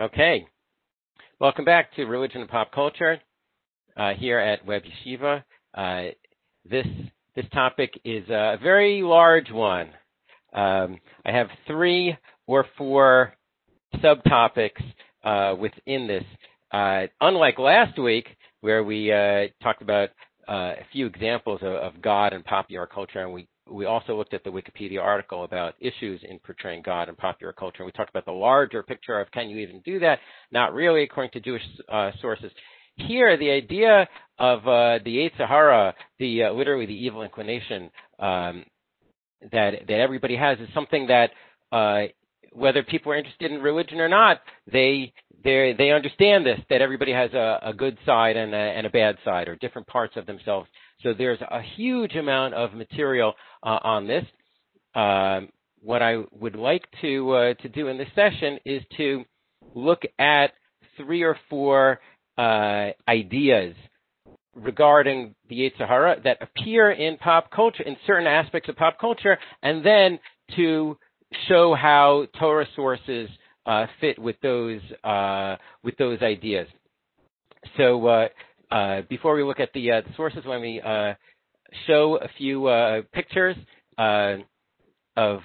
Okay. Welcome back to Religion and Pop Culture uh, here at Web Yeshiva. Uh, this this topic is a very large one. Um, I have three or four subtopics uh, within this. Uh, unlike last week, where we uh, talked about uh, a few examples of, of God and popular culture, and we we also looked at the Wikipedia article about issues in portraying God in popular culture. And we talked about the larger picture of can you even do that? Not really, according to Jewish uh, sources. Here, the idea of uh, the Yetzer Hara, the uh, literally the evil inclination um, that that everybody has, is something that uh, whether people are interested in religion or not, they they they understand this that everybody has a, a good side and a, and a bad side, or different parts of themselves so there's a huge amount of material uh, on this. Um, what I would like to uh, to do in this session is to look at three or four uh, ideas regarding the Yetzer Hara that appear in pop culture, in certain aspects of pop culture, and then to show how Torah sources uh, fit with those uh, with those ideas. So uh, uh, before we look at the, the sources, let me show a few uh, pictures uh, of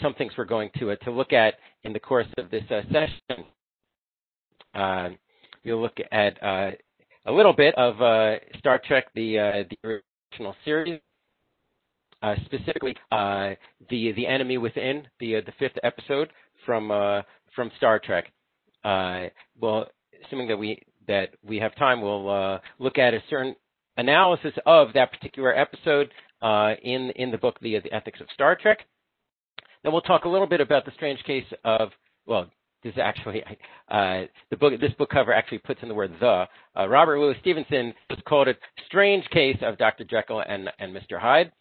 some things we're going to to look at in the course of this session. we'll look at a little bit of Star Trek, the the original series. Uh, specifically uh, the the enemy within the uh, the fifth episode from from Star Trek. well, assuming that we that we have time, we'll uh, look at a certain analysis of that particular episode uh, in in the book the, Ethics of Star Trek. Then we'll talk a little bit about the strange case of well, this is actually uh, the book. This book cover actually puts in the word the. Uh, Robert Louis Stevenson just called it "Strange Case of Dr. Jekyll and and Mr. Hyde."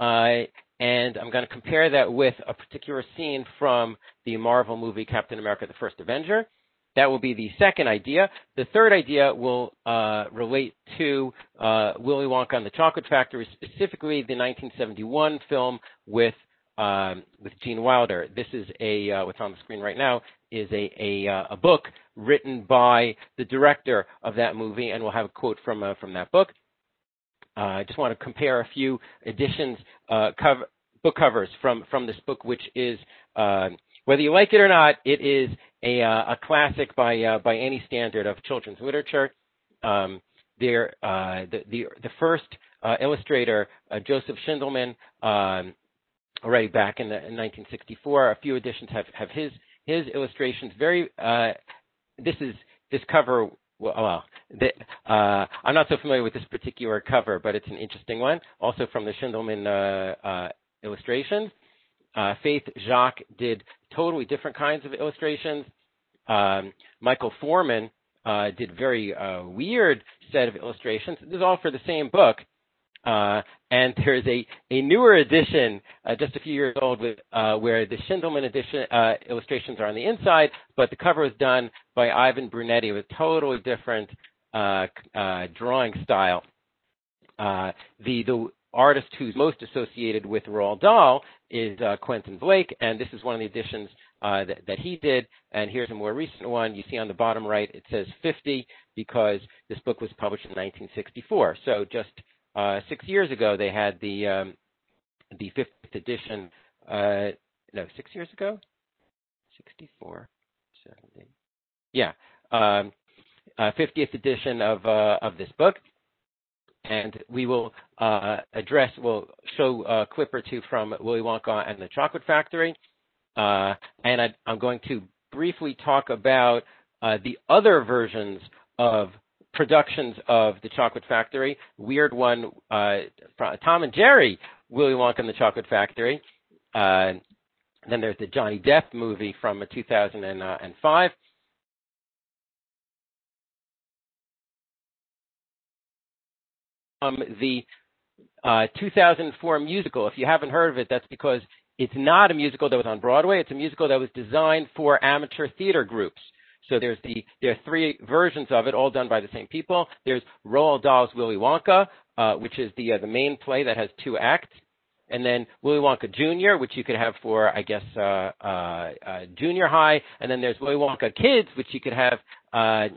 Uh, and I'm going to compare that with a particular scene from the Marvel movie Captain America: The First Avenger. That will be the second idea. The third idea will uh, relate to uh, Willy Wonka and the Chocolate Factory, specifically the 1971 film with um, with Gene Wilder. This is a uh, what's on the screen right now is a a, uh, a, book written by the director of that movie, and we'll have a quote from uh, from that book. Uh, I just want to compare a few editions cover, book covers from from this book, which is whether you like it or not, it is a, uh, a classic by uh, by any standard of children's literature. Um, there, uh, the, the, the first uh, illustrator, uh, Joseph Schindelman, um, already back in, the, in, 1964. A few editions have, have his his illustrations. Very, uh, this is this cover. Well, the, I'm not so familiar with this particular cover, but it's an interesting one. Also from the Schindelman illustrations. Uh, Faith Jacques did totally different kinds of illustrations. Um, Michael Foreman uh, did very uh, weird set of illustrations. This is all for the same book. Uh, and there's a, a newer edition, uh, just a few years old, with, uh, where the Schindelman edition uh, illustrations are on the inside, but the cover was done by Ivan Brunetti with totally different drawing style. the the artist who's most associated with Roald Dahl is Quentin Blake, and this is one of the editions uh, that, that, he did. And here's a more recent one. You see on the bottom right, it says 50 because this book was published in 1964. So just uh, six years ago, they had the um, the fifth edition. Uh, no, six years ago, 64, 70. Yeah, um, 50th uh, edition of uh, of this book. And we will uh, address, we'll show a clip or two from Willy Wonka and the Chocolate Factory. Uh, and I, am going to briefly talk about uh, the other versions of productions of The Chocolate Factory. Weird one, uh, Tom and Jerry, Willy Wonka and the Chocolate Factory. Uh, then there's the Johnny Depp movie from 2005. Um, the uh, 2004 musical. If you haven't heard of it, that's because it's not a musical that was on Broadway. It's a musical that was designed for amateur theater groups. So there's the there are three versions of it, all done by the same people. There's Roald Dahl's Willy Wonka, uh, which is the uh, the main play that has two acts. and then Willy Wonka Junior, which you could have for, I guess, uh, uh, uh, junior high, and then there's Willy Wonka Kids, which you could have uh,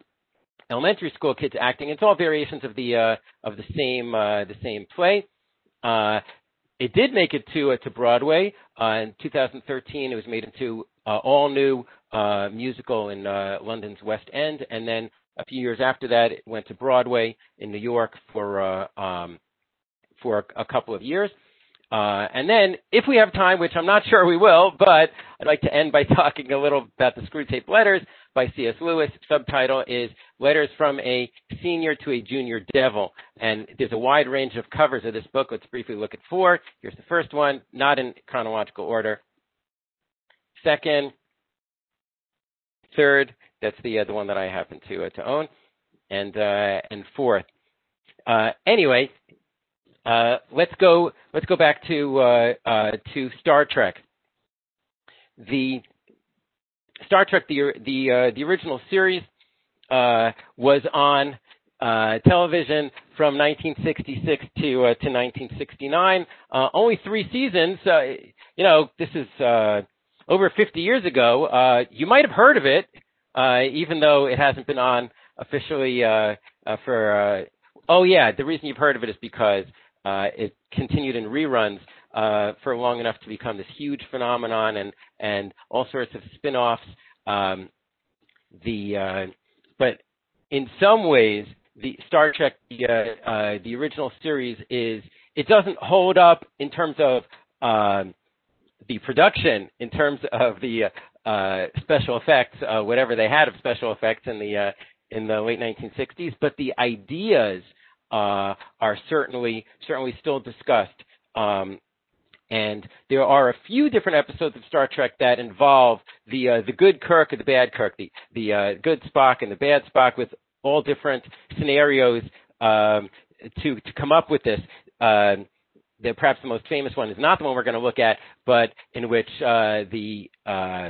elementary school kids acting. It's all variations of the uh, of the same uh, the same play. Uh, it did make it to uh, to Broadway uh, in 2013. It was made into uh, all new uh, musical in uh, London's West End, and then a few years after that, it went to Broadway in New York for uh, um, for a, a couple of years. Uh, and then, if we have time, which I'm not sure we will, but I'd like to end by talking a little about the Screwtape Letters by C.S. Lewis. Subtitle is Letters from a Senior to a Junior Devil. And there's a wide range of covers of this book. Let's briefly look at four. Here's the first one, not in chronological order. Second, third, that's the uh, the one that I happen to uh, to own, and uh, and fourth. Uh, anyway, uh, let's go. Let's go back to uh, uh, to Star Trek. The Star Trek, the the uh, the original series, uh, was on television from 1966 to to 1969. only three seasons. you know, this is over 50 years ago. you might have heard of it, even though it hasn't been on officially for. oh yeah, the reason you've heard of it is because uh, it continued in reruns uh, for long enough to become this huge phenomenon and and all sorts of spin-offs. Um, the uh, but in some ways, the Star Trek, the, uh, uh, the original series is it doesn't hold up in terms of um, the production, in terms of the uh, special effects, whatever they had of special effects in the in the late 1960s, but the ideas uh, are certainly certainly still discussed. Um, and there are a few different episodes of Star Trek that involve the uh, the good Kirk and the bad Kirk, the the uh, good Spock and the bad Spock, with all different scenarios um, to to come up with this. Uh, the, perhaps the most famous one is not the one we're going to look at, but in which uh, the uh,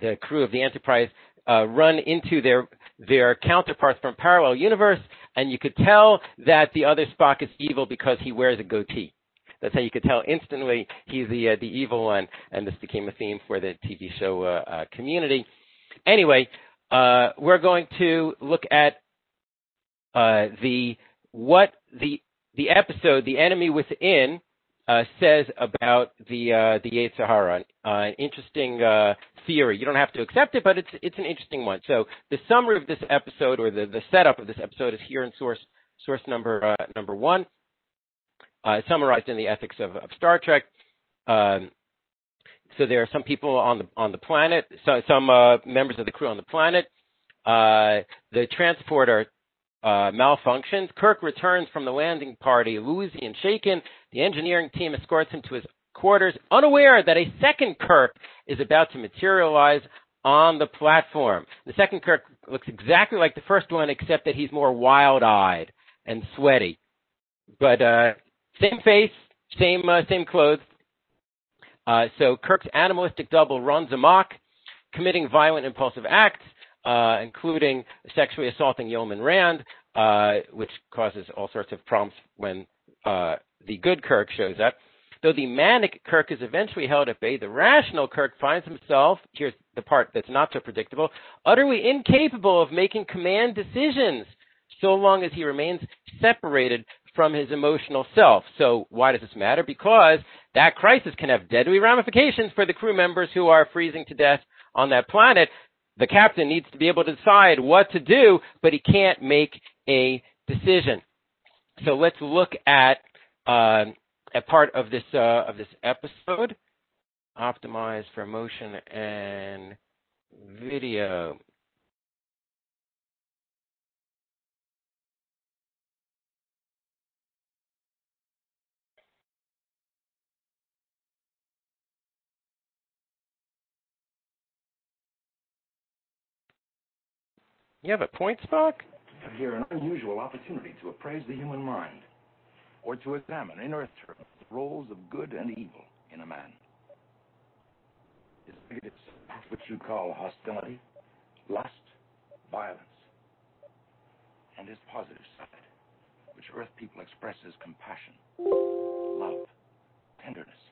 the crew of the Enterprise uh, run into their their counterparts from parallel universe, and you could tell that the other Spock is evil because he wears a goatee. That's how you could tell instantly he's the uh, the evil one, and this became a theme for the TV show uh, uh, community. Anyway, uh, we're going to look at uh, the what the the episode, the enemy within, uh, says about the uh, the Yetzer Hara. Uh, an interesting uh, theory. You don't have to accept it, but it's it's an interesting one. So the summary of this episode, or the, the setup of this episode, is here in source source number uh, number one, uh, summarized in the Ethics of, of Star Trek. Um, so there are some people on the on the planet, so, some members of the crew on the planet. the transporter uh, malfunctions. Kirk returns from the landing party, woozy and shaken. The engineering team escorts him to his quarters, unaware that a second Kirk is about to materialize on the platform. The second Kirk looks exactly like the first one, except that he's more wild-eyed and sweaty. But uh, same face, same uh, same clothes. Uh, so Kirk's animalistic double runs amok, committing violent, impulsive acts uh, including sexually assaulting Yeoman Rand, uh, which causes all sorts of problems when uh, the good Kirk shows up. Though the manic Kirk is eventually held at bay, the rational Kirk finds himself, here's the part that's not so predictable, utterly incapable of making command decisions so long as he remains separated from his emotional self. So why does this matter? Because that crisis can have deadly ramifications for the crew members who are freezing to death on that planet the captain needs to be able to decide what to do, but he can't make a decision. So let's look at uh, a part of this uh, of this episode. Optimized for motion and video. You have a point, Spock? Here an unusual opportunity to appraise the human mind, or to examine in Earth terms the roles of good and evil in a man. His negatives, which you call hostility, lust, violence, and his positive side, which Earth people express as compassion, love, tenderness.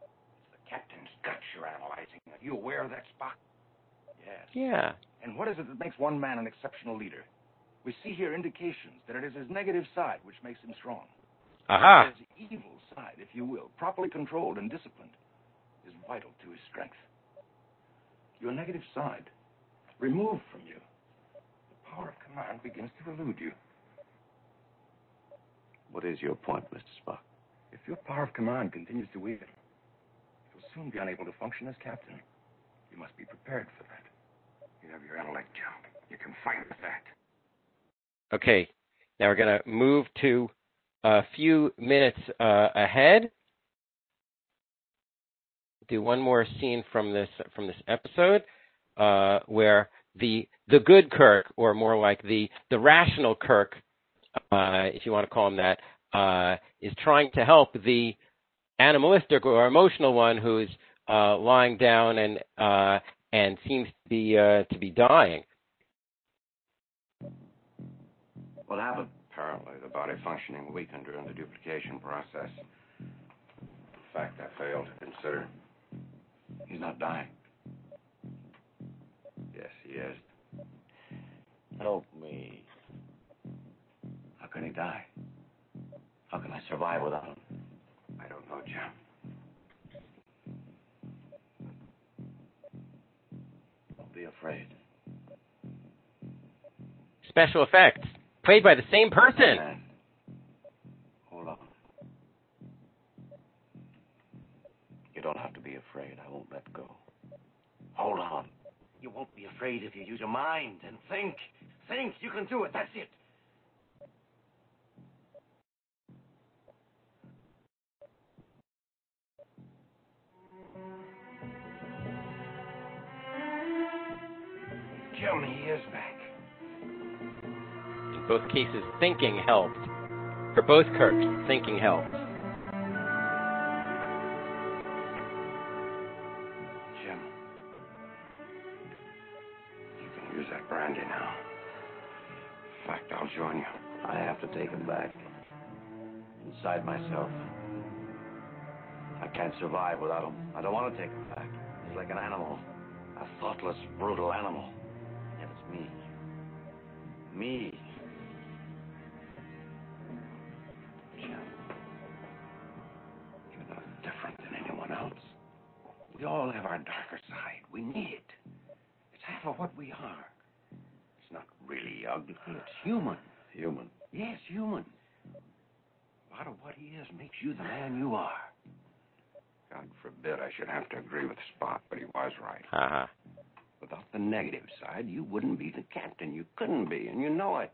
It's the captain's guts you're analyzing. Are you aware of that, Spock? Yes. Yeah. And what is it that makes one man an exceptional leader? We see here indications that it is his negative side which makes him strong. Aha. His evil side, if you will, properly controlled and disciplined, is vital to his strength. Your negative side, removed from you, the power of command begins to elude you. What is your point, Mr. Spock? If your power of command continues to weaken, you'll soon be unable to function as captain. You must be prepared for that. You have your intellect, Jim. You can fight with that. Okay. Now we're going to move to a few minutes uh, ahead. Do one more scene from this from this episode uh, where the the good Kirk, or more like the the rational Kirk, uh, if you want to call him that, uh, is trying to help the animalistic or emotional one who's uh, lying down and uh, and seems to be to be dying. What happened? Apparently, the body functioning weakened during the duplication process. In fact, I failed to consider. He's not dying. Yes, he is. Help me. How can he die? How can I survive without him? I don't know, Jim. Don't be afraid. Special effects played by the same person. Hold on. You don't have to be afraid. I won't let go. Hold on. You won't be afraid if you use your mind and think. Think. You can do it. That's it. Jim, he is back. Both cases, thinking helped. For both Kirks, thinking helped. Jim. You can use that brandy now. In fact, I'll join you. I have to take him back. Inside myself. I can't survive without him. I don't want to take him back. He's like an animal. A thoughtless, brutal animal. And it's me. Me. Ugly. It's human. Human. Yes, human. A lot of what he is makes you the man you are. God forbid I should have to agree with Spock, but he was right. Uh-huh. Without the negative side, you wouldn't be the captain. You couldn't be, and you know it.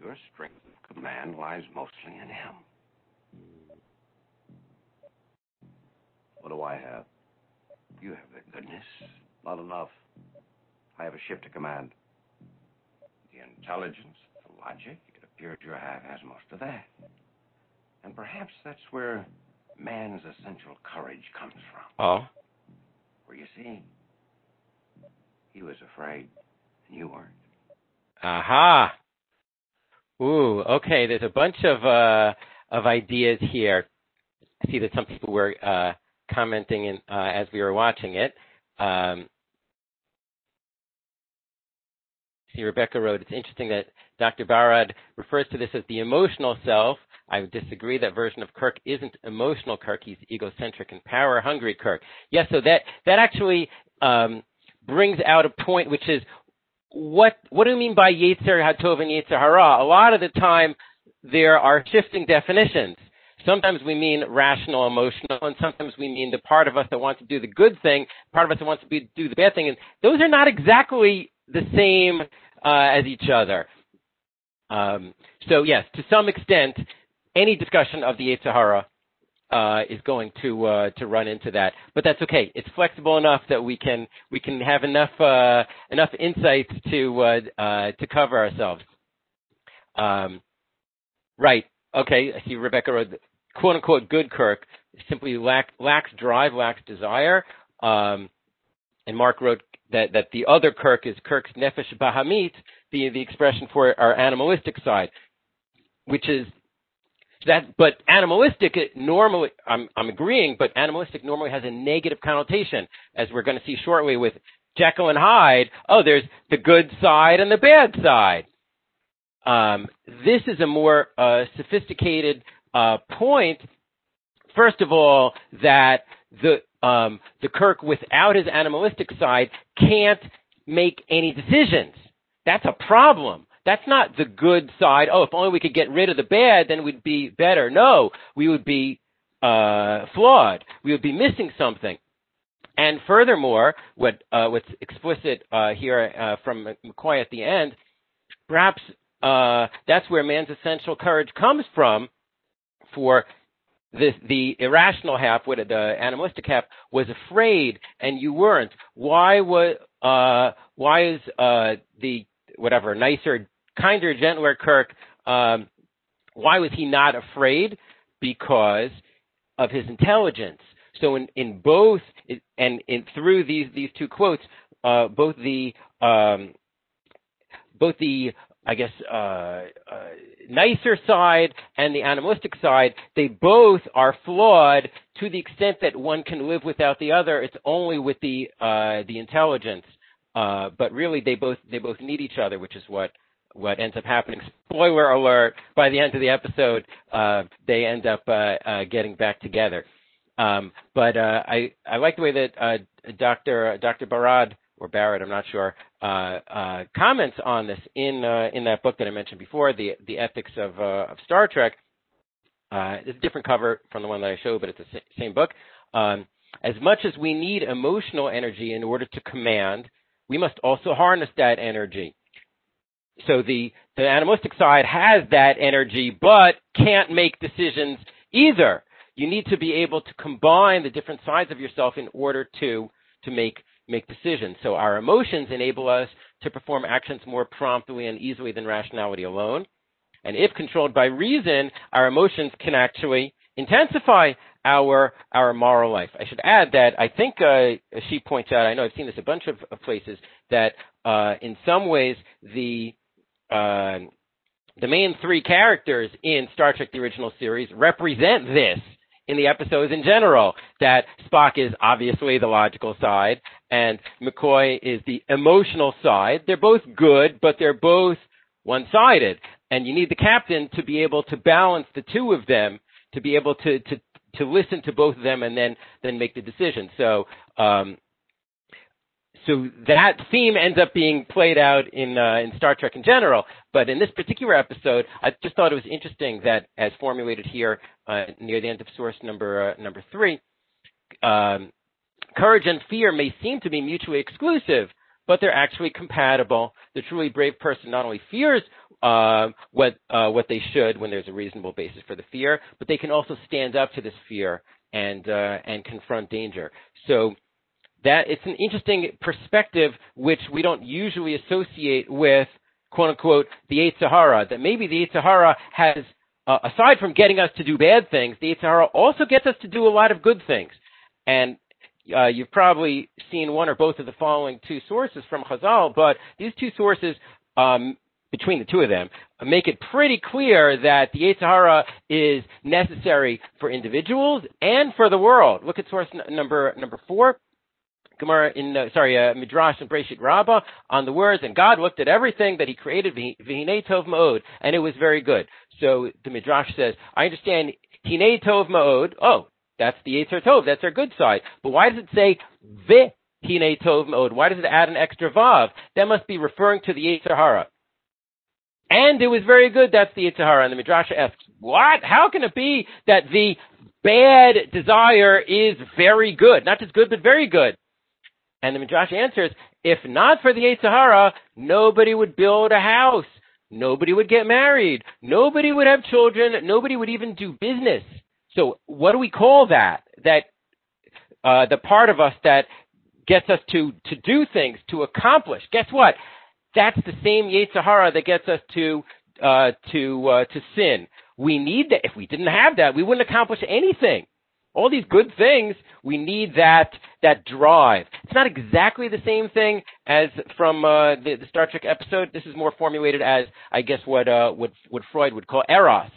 Your strength of command lies mostly in him. What do I have? You have the goodness, Not enough. I have a ship to command. Intelligence, the logic. It appears your half has most of that. And perhaps that's where man's essential courage comes from. Oh. For you see, he was afraid, and you weren't. Aha. Ooh, okay. There's a bunch of uh, of ideas here. I see that some people were uh, commenting in, uh, as we were watching it. Um, see, Rebecca wrote, "It's interesting that Dr. Barad refers to this as the emotional self. I would disagree. That version of Kirk isn't emotional Kirk. He's egocentric and power-hungry Kirk. Yes, so that that actually um, brings out a point, which is what what do you mean by Yetzer Hatov and Yetzer Hara? A lot of the time, there are shifting definitions. Sometimes we mean rational, emotional, and sometimes we mean the part of us that wants to do the good thing, part of us that wants to be, do the bad thing. And those are not exactly the same uh, as each other. Um, so yes, to some extent, any discussion of the Yetzer Hara uh, is going to uh, to run into that, but that's okay. It's flexible enough that we can we can have enough uh, enough insights to uh, uh, to cover ourselves. Um, right. Okay. I see Rebecca wrote quote unquote good Kirk simply lack, lacks drive, lacks desire. Um, and Mark wrote that, that the other Kirk is Kirk's nefesh bahamit, the, the expression for our animalistic side, which is that, but animalistic normally, I'm, I'm agreeing, but animalistic normally has a negative connotation, as we're going to see shortly with Jekyll and Hyde. Oh, there's the good side and the bad side. Um, this is a more uh, sophisticated uh, point. First of all, that the um, the Kirk, without his animalistic side, can't make any decisions. That's a problem. That's not the good side. Oh, if only we could get rid of the bad, then we'd be better. No, we would be uh, flawed. We would be missing something. And furthermore, what uh, what's explicit uh, here uh, from McCoy at the end, perhaps uh, that's where man's essential courage comes from. For the, the irrational half, what the animalistic half was afraid, and you weren't. Why was uh, why is uh, the whatever nicer kinder, gentler Kirk, um, why was he not afraid? Because of his intelligence. So in, in both, and in, through these, these two quotes, uh, both the, um, both the, I guess, uh, uh, nicer side and the animalistic side, they both are flawed to the extent that one can live without the other. It's only with the, uh, the intelligence. Uh, but really, they both, they both need each other, which is what, what ends up happening. Spoiler alert: by the end of the episode, uh, they end up uh, uh, getting back together. Um, but uh, I I like the way that uh, Dr. Dr. Barad or Barrett, I'm not sure, uh, comments on this in in that book that I mentioned before, the the ethics of of Star Trek. it's a different cover from the one that I showed, but it's the same book. Um, as much as we need emotional energy in order to command, we must also harness that energy so the, the animalistic side has that energy, but can't make decisions either. You need to be able to combine the different sides of yourself in order to, to make, make decisions. So our emotions enable us to perform actions more promptly and easily than rationality alone. And if controlled by reason, our emotions can actually intensify our our moral life. I should add that I think uh, she points out. I know I've seen this a bunch of, of places that uh, in some ways the uh, the main three characters in Star Trek: The Original Series represent this in the episodes in general. That Spock is obviously the logical side, and McCoy is the emotional side. They're both good, but they're both one-sided, and you need the captain to be able to balance the two of them, to be able to to to listen to both of them and then then make the decision. So um, so that theme ends up being played out in uh, in Star Trek in general. But in this particular episode, I just thought it was interesting that, as formulated here uh, near the end of source number uh, number three, um, courage and fear may seem to be mutually exclusive, but they're actually compatible. The truly brave person not only fears uh, what uh, what they should when there's a reasonable basis for the fear, but they can also stand up to this fear and uh, and confront danger. So that it's an interesting perspective which we don't usually associate with quote unquote the Yetzer Hara. That maybe the Yetzer Hara has, uh, aside from getting us to do bad things, the Yetzer Hara also gets us to do a lot of good things. And uh, you've probably seen one or both of the following two sources from Chazal, but these two sources, um, between the two of them, make it pretty clear that the Yetzer Hara is necessary for individuals and for the world. Look at source n- number number four. Gemara in uh, sorry uh, Midrash and Breshit Rabbah on the words, and God looked at everything that He created, v'hinei tov ma'od, and it was very good. So the Midrash says, I understand hinei tov ma'od. Oh, that's the Yetzer Tov. That's our good side. But why does it say v'hinei tov ma'od? Why does it add an extra vav? That must be referring to the Yetzer Hara. And it was very good. That's the Yetzer Hara. And the Midrash asks, what? How can it be that the bad desire is very good? Not just good, but very good. And the Midrash answers, if not for the Yetzer Hara, nobody would build a house. Nobody would get married. Nobody would have children. Nobody would even do business. So what do we call that? That uh, the part of us that gets us to to do things, to accomplish. Guess what? That's the same Yetzer Hara that gets us to uh, to uh, to sin. We need that. If we didn't have that, we wouldn't accomplish anything all these good things, we need that that drive. It's not exactly the same thing as from uh, the, the, Star Trek episode. This is more formulated as, I guess, what uh, what what Freud would call eros,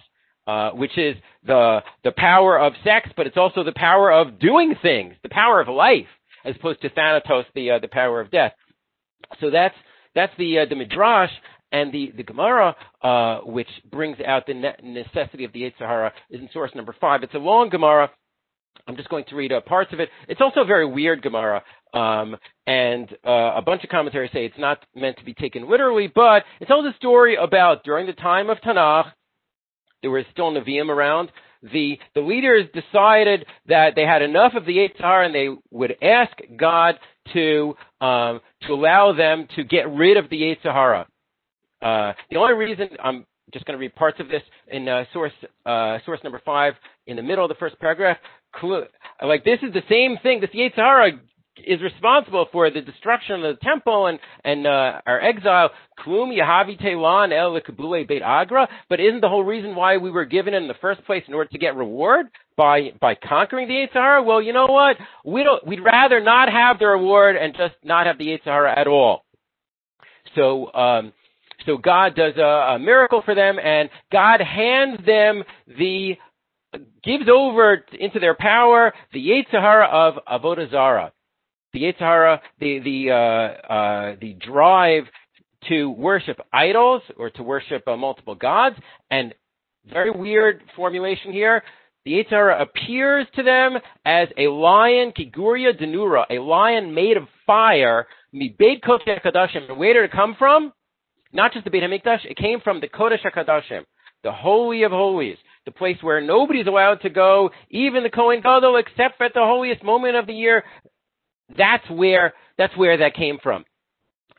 uh, which is the the power of sex, but it's also the power of doing things, the power of life, as opposed to Thanatos, the uh, the power of death. So that's that's the uh, the midrash. And the, the Gemara, uh, which brings out the ne- necessity of the Yetzer Hara, is in source number five. It's a long Gemara. I'm just going to read uh, parts of it. It's also a very weird Gemara, um, and uh, a bunch of commentaries say it's not meant to be taken literally, but it tells a story about during the time of Tanakh, there were still Nevi'im around. The the leaders decided that they had enough of the Yetzer and they would ask God to um, to allow them to get rid of the Yetzer Hara. Uh, the only reason I'm just going to read parts of this in uh, source uh, source number five in the middle of the first paragraph. Like this is the same thing. This Yetzer Hara is responsible for the destruction of the temple and and uh, our exile. Klum Yahavi Telan El Beit Agra. But isn't the whole reason why we were given in the first place in order to get reward by by conquering the Yetzer Hara? Well, you know what? We don't. We'd rather not have the reward and just not have the Yetzer Hara at all. So. Um, so God does a, a miracle for them, and God hands them the gives over into their power the Yetzer Hara of Avodah Zarah. The Yetzer Hara, the the uh, uh, the drive to worship idols or to worship uh, multiple gods, and very weird formulation here. The Yetzer Hara appears to them as a lion, Kiguria Denura, a lion made of fire, Mibeit Kodesh. And where did it come from? not just the Beit HaMikdash, it came from the Kodesh HaKadoshim, the Holy of Holies, the place where nobody's allowed to go, even the Kohen Gadol, except at the holiest moment of the year. That's where, that's where that came from.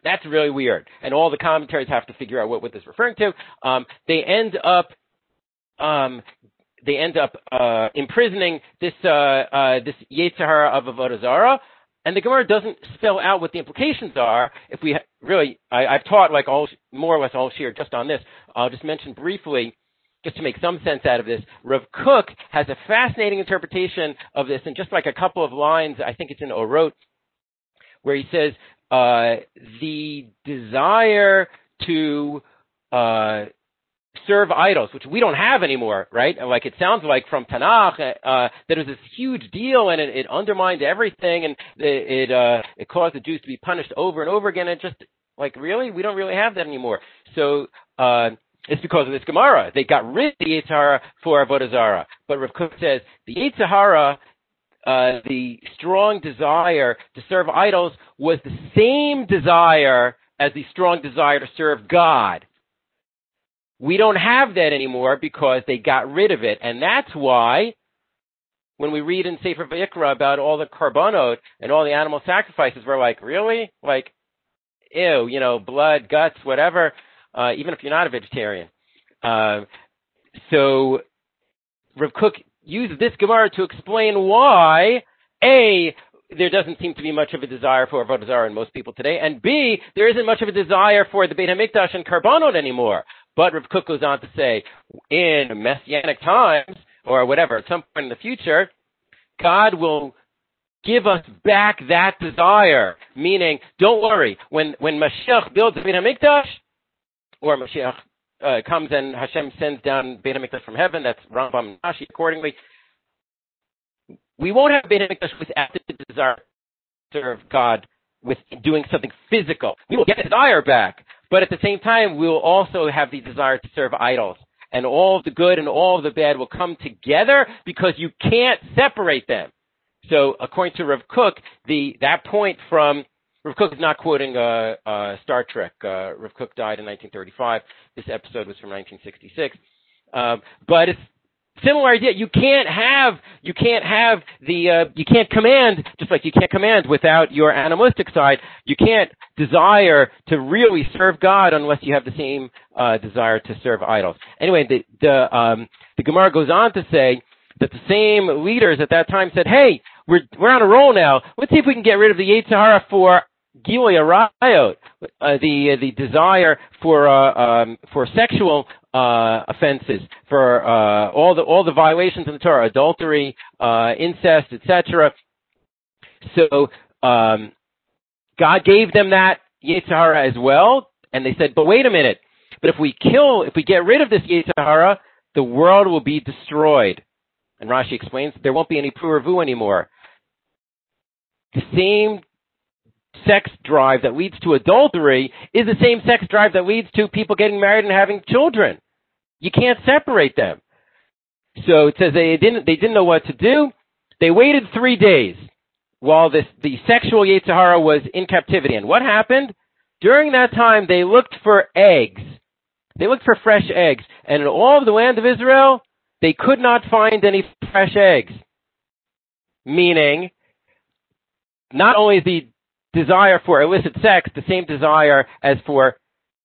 That's really weird. And all the commentaries have to figure out what, what this is referring to. Um, they end up, um, they end up uh, imprisoning this uh, uh, this Yetzer Hara of Avodah Zarah, and the Gemara doesn't spell out what the implications are. If we really, I, have taught like all, more or less all shiur just on this. I'll just mention briefly, just to make some sense out of this. Rav Kook has a fascinating interpretation of this, and just like a couple of lines, I think it's in Orot, where he says uh, the desire to uh, serve idols, which we don't have anymore, right? Like it sounds like from Tanakh uh, that it was this huge deal and it, it undermined everything and it it, uh, it caused the Jews to be punished over and over again. And just like really, we don't really have that anymore. So uh, it's because of this Gemara. They got rid of the Yetzer Hara for Avodah Zarah. But Rav Kook says the Yetzer Hara, uh, the strong desire to serve idols, was the same desire as the strong desire to serve God. We don't have that anymore because they got rid of it. And that's why when we read in Sefer Vayikra about all the korbanot and all the animal sacrifices, we're like, really? Like, ew, you know, blood, guts, whatever, uh, even if you're not a vegetarian. Uh, so Rav Kook used this Gemara to explain why, A, there doesn't seem to be much of a desire for Avodah Zarah in most people today, and B, there isn't much of a desire for the Beit HaMikdash and korbanot anymore. But Rav Kook goes on to say, in messianic times, or whatever, at some point in the future, God will give us back that desire. Meaning, don't worry, when, when Mashiach builds the Beit HaMikdash, or Mashiach uh, comes and Hashem sends down Beit HaMikdash from heaven, that's Rambam and Rashi accordingly, we won't have Beit HaMikdash without the desire to serve God with doing something physical. We will get the desire back. But at the same time, we will also have the desire to serve idols. And all of the good and all of the bad will come together because you can't separate them. So according to Rav Kook, the, that point from, Rav Kook is not quoting uh, uh, Star Trek. Uh, Rav Kook died in 1935. This episode was from 1966. Um, but it's similar idea. You can't have you can't have the uh, you can't command just like you can't command without your animalistic side. You can't desire to really serve God unless you have the same uh, desire to serve idols. Anyway, the the um, the Gemara goes on to say that the same leaders at that time said, "Hey, we're we're on a roll now. Let's see if we can get rid of the Yetzer Hara for Gilui Arayot, uh, the uh, the desire for uh, um, for sexual uh, offenses, for uh, all the all the violations of the Torah, adultery, uh, incest, etc. So um, God gave them that Yetzer Hara as well, and they said, "But wait a minute! But if we kill, if we get rid of this Yetzer Hara, the world will be destroyed. And Rashi explains there won't be any pru urvu anymore. The same sex drive that leads to adultery is the same sex drive that leads to people getting married and having children. You can't separate them. So it says they didn't they didn't know what to do. They waited three days while this the sexual Yetzer Hara was in captivity. And what happened? During that time they looked for eggs. They looked for fresh eggs. And in all of the land of Israel, they could not find any fresh eggs. Meaning, not only is the desire for illicit sex the same desire as for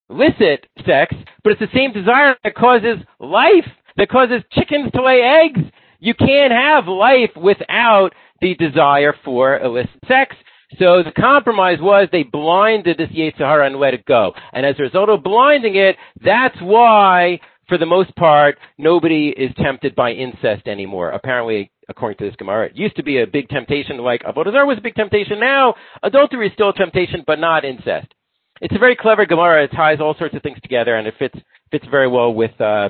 illicit sex, but it's the same desire that causes life, that causes chickens to lay eggs. You can't have life without the desire for illicit sex. So the compromise was they blinded this Yetzer Hara and let it go. And as a result of blinding it, that's why, for the most part, nobody is tempted by incest anymore. Apparently, according to this Gemara, it used to be a big temptation, like Avodah was a big temptation. Now, adultery is still a temptation, but not incest. It's a very clever Gemara. It ties all sorts of things together, and it fits fits very well with uh,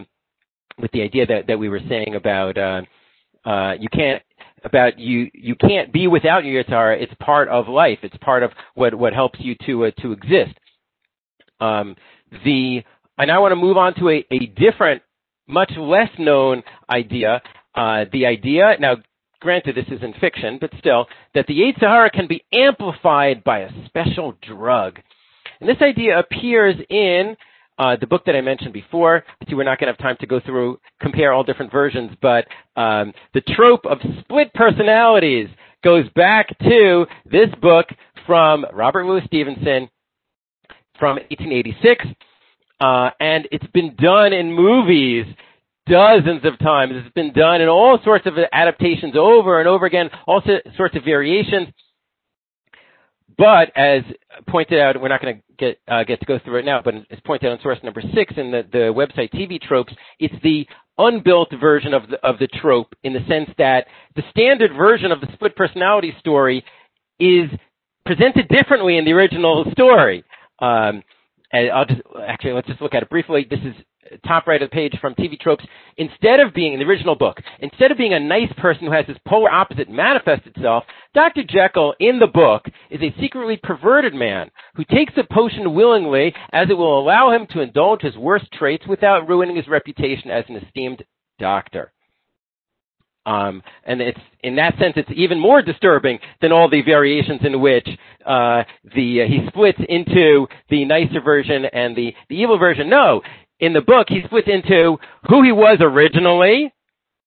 with the idea that, that we were saying about uh, uh, you can't about you you can't be without your Yetzer Hara. It's part of life. It's part of what what helps you to uh, to exist. Um, the I want to move on to a, a different, much less known idea. Uh, the idea now, granted, this isn't fiction, but still, that the Yetzer Hara can be amplified by a special drug. And this idea appears in uh, the book that I mentioned before. See, we're not going to have time to go through, compare all different versions, but um, the trope of split personalities goes back to this book from Robert Louis Stevenson from 1886. Uh, and it's been done in movies dozens of times. It's been done in all sorts of adaptations over and over again, all sorts of variations. But as pointed out, we're not going to get uh, get to go through it now, but it's pointed out in source number six in the, the website TV tropes. It's the unbuilt version of the of the trope in the sense that the standard version of the split personality story is presented differently in the original story. Um, and I'll just actually let's just look at it briefly. This is top right of the page from TV tropes. Instead of being in the original book, instead of being a nice person who has his polar opposite manifest itself, Dr. Jekyll in the book is a secretly perverted man who takes the potion willingly as it will allow him to indulge his worst traits without ruining his reputation as an esteemed doctor. Um, and it's in that sense, it's even more disturbing than all the variations in which uh, the uh, he splits into the nicer version and the the evil version. No, in the book, he splits into who he was originally,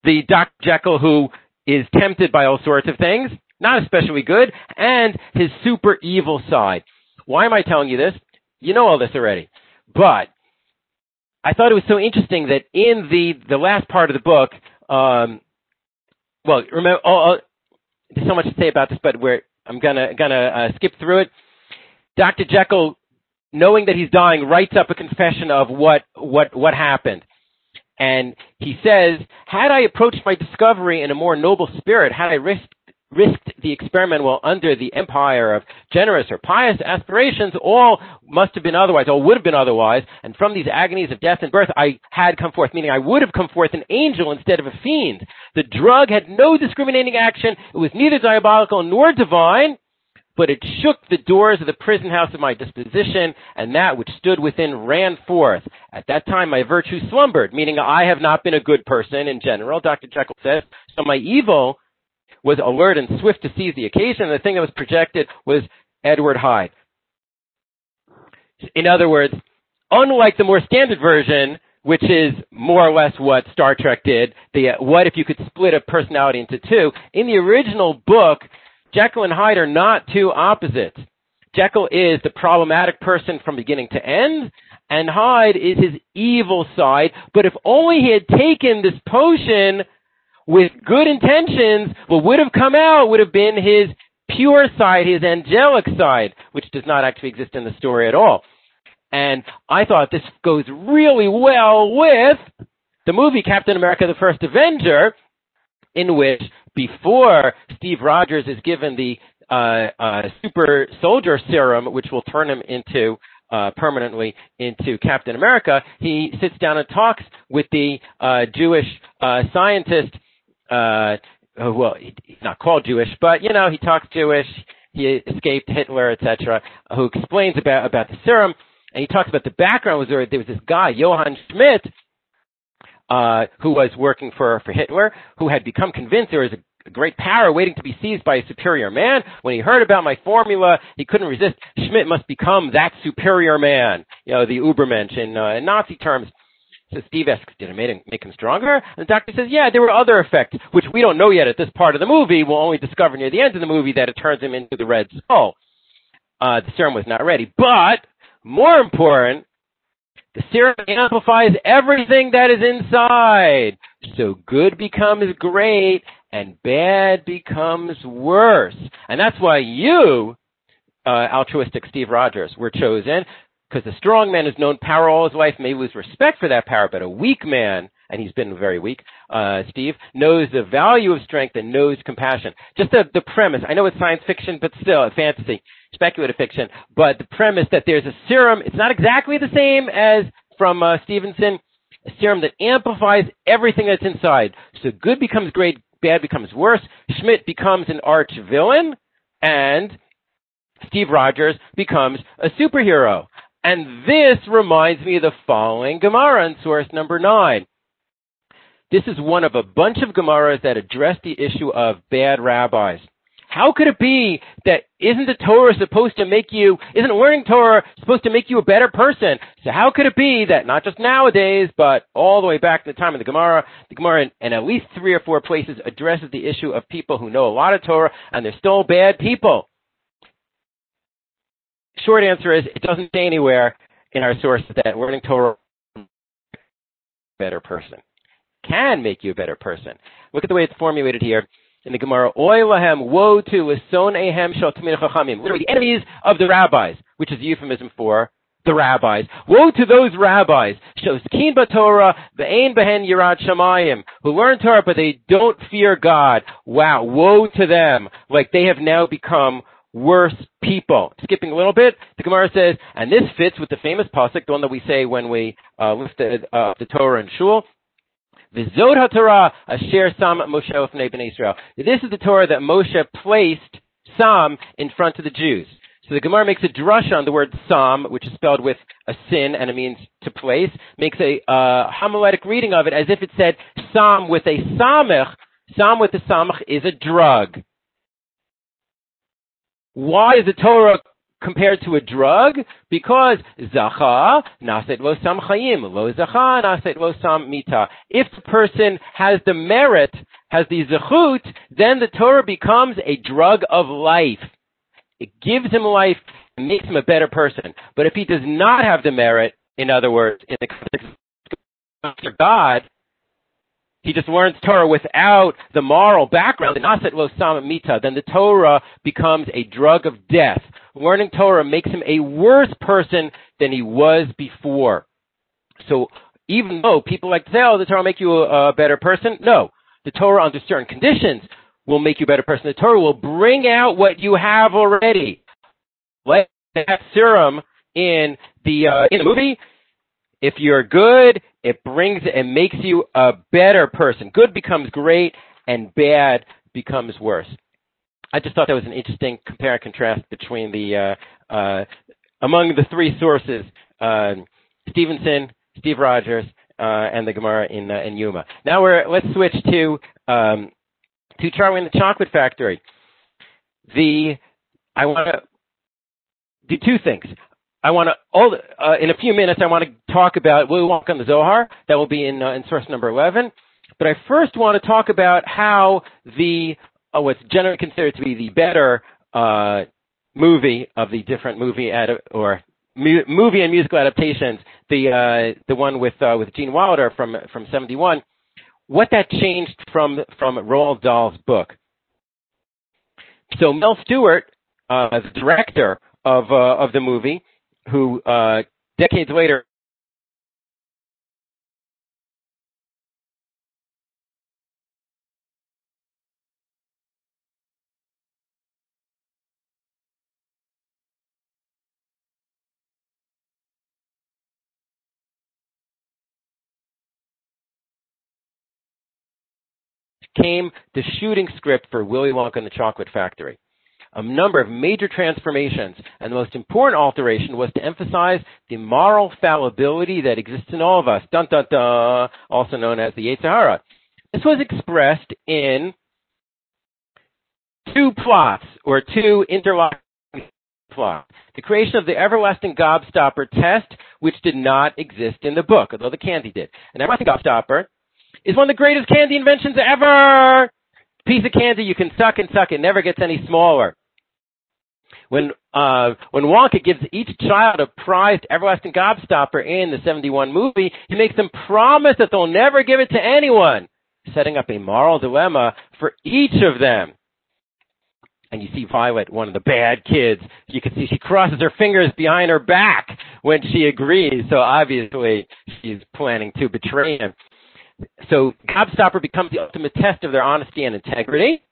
the Dr. Jekyll who is tempted by all sorts of things, not especially good, and his super evil side. Why am I telling you this? You know all this already. But I thought it was so interesting that in the, the last part of the book, um, well, remember, oh, oh, there's so much to say about this, but we're, I'm gonna gonna uh, skip through it. Dr. Jekyll, knowing that he's dying, writes up a confession of what what what happened, and he says, "Had I approached my discovery in a more noble spirit, had I risked risked the experiment while under the empire of generous or pious aspirations, all must have been otherwise, all would have been otherwise, and from these agonies of death and birth I had come forth, meaning I would have come forth an angel instead of a fiend. The drug had no discriminating action, it was neither diabolical nor divine, but it shook the doors of the prison house of my disposition, and that which stood within ran forth. At that time my virtue slumbered, meaning I have not been a good person in general, Dr. Jekyll says, so my evil was alert and swift to seize the occasion. The thing that was projected was Edward Hyde. In other words, unlike the more standard version, which is more or less what Star Trek did, the uh, what if you could split a personality into two, in the original book, Jekyll and Hyde are not two opposites. Jekyll is the problematic person from beginning to end, and Hyde is his evil side. But if only he had taken this potion with good intentions, what would have come out would have been his pure side, his angelic side, which does not actually exist in the story at all. And I thought this goes really well with the movie Captain America the First Avenger, in which before Steve Rogers is given the uh, uh, super soldier serum, which will turn him into uh, permanently into Captain America, he sits down and talks with the uh, Jewish uh, scientist. Uh, well, he's not called Jewish, but you know he talks Jewish. He escaped Hitler, etc. Who explains about about the serum, and he talks about the background. Was there, there was this guy Johann Schmidt, uh, who was working for for Hitler, who had become convinced there was a great power waiting to be seized by a superior man. When he heard about my formula, he couldn't resist. Schmidt must become that superior man, you know, the Ubermensch in, uh, in Nazi terms. So Steve asks, did it make him, make him stronger? And the doctor says, yeah, there were other effects, which we don't know yet at this part of the movie. We'll only discover near the end of the movie that it turns him into the Red Skull. Uh, the serum was not ready. But, more important, the serum amplifies everything that is inside. So good becomes great and bad becomes worse. And that's why you, uh, altruistic Steve Rogers, were chosen because the strong man has known power all his life, maybe with respect for that power, but a weak man, and he's been very weak, uh, Steve, knows the value of strength and knows compassion. Just the, the premise, I know it's science fiction, but still, a fantasy, speculative fiction, but the premise that there's a serum, it's not exactly the same as from uh, Stevenson, a serum that amplifies everything that's inside. So good becomes great, bad becomes worse. Schmidt becomes an arch villain, and Steve Rogers becomes a superhero. And this reminds me of the following Gemara in source number nine. This is one of a bunch of Gemaras that address the issue of bad rabbis. How could it be that isn't the Torah supposed to make you, isn't learning Torah supposed to make you a better person? So how could it be that not just nowadays, but all the way back to the time of the Gemara, the Gemara in, in at least three or four places addresses the issue of people who know a lot of Torah and they're still bad people? Short answer is it doesn't say anywhere in our sources that learning Torah better person can make you a better person. Look at the way it's formulated here in the Gemara. Oy lahem, woe to son ehem shel chachamim. Literally, the enemies of the rabbis, which is a euphemism for the rabbis. Woe to those rabbis, shoskin b'Torah, ve'ein behen yirat shamayim, who learn Torah but they don't fear God. Wow, woe to them. Like they have now become worse people. Skipping a little bit, the Gemara says, and this fits with the famous pasuk, the one that we say when we uh, lift the, uh, the Torah in shul. Vizod HaTorah Asher Sam Moshe Ofnei Israel. This is the Torah that Moshe placed Sam in front of the Jews. So the Gemara makes a drush on the word Sam, which is spelled with a sin and it means to place, makes a uh, homiletic reading of it as if it said Sam with a samach. Sam with a samach is a drug. Why is the Torah compared to a drug? Because zacha naset lo chayim, lo zacha naset lo mita. If the person has the merit, has the zechut, then the Torah becomes a drug of life. It gives him life and makes him a better person. But if he does not have the merit, in other words, in the context of God, he just learns Torah without the moral background, then the Torah becomes a drug of death. Learning Torah makes him a worse person than he was before. So even though people like to say, oh, the Torah will make you a, a better person, no. The Torah, under certain conditions, will make you a better person. The Torah will bring out what you have already. Like that serum in the uh, in the movie, if you're good, it brings and makes you a better person. Good becomes great, and bad becomes worse. I just thought that was an interesting compare and contrast between the uh, uh, among the three sources: uh, Stevenson, Steve Rogers, uh, and the Gemara in uh, in Yoma. Now we're let's switch to um, to Charlie and the Chocolate Factory. The I want to do two things. I want to, all, uh, in a few minutes, I want to talk about, we'll walk on the Zohar. That will be in, uh, in source number 11. But I first want to talk about how the, uh, what's generally considered to be the better uh, movie of the different movie ad- or mu- movie and musical adaptations, the uh, the one with uh, with Gene Wilder from from '71, what that changed from from Roald Dahl's book. So Mel Stuart, the director of of the movie, who uh, decades later came the shooting script for Willy Wonka and the Chocolate Factory. A number of major transformations, and the most important alteration was to emphasize the moral fallibility that exists in all of us, dun dun dun, also known as the Yetzer Hara. This was expressed in two plots, or two interlocking plots. The creation of the everlasting gobstopper test, which did not exist in the book, although the candy did. An everlasting gobstopper is one of the greatest candy inventions ever. Piece of candy you can suck and suck, it never gets any smaller. When uh, when Wonka gives each child a prized everlasting gobstopper in the 71 movie, he makes them promise that they'll never give it to anyone, setting up a moral dilemma for each of them. And you see Violet, one of the bad kids. You can see she crosses her fingers behind her back when she agrees. So obviously she's planning to betray him. So Gobstopper becomes the ultimate test of their honesty and integrity.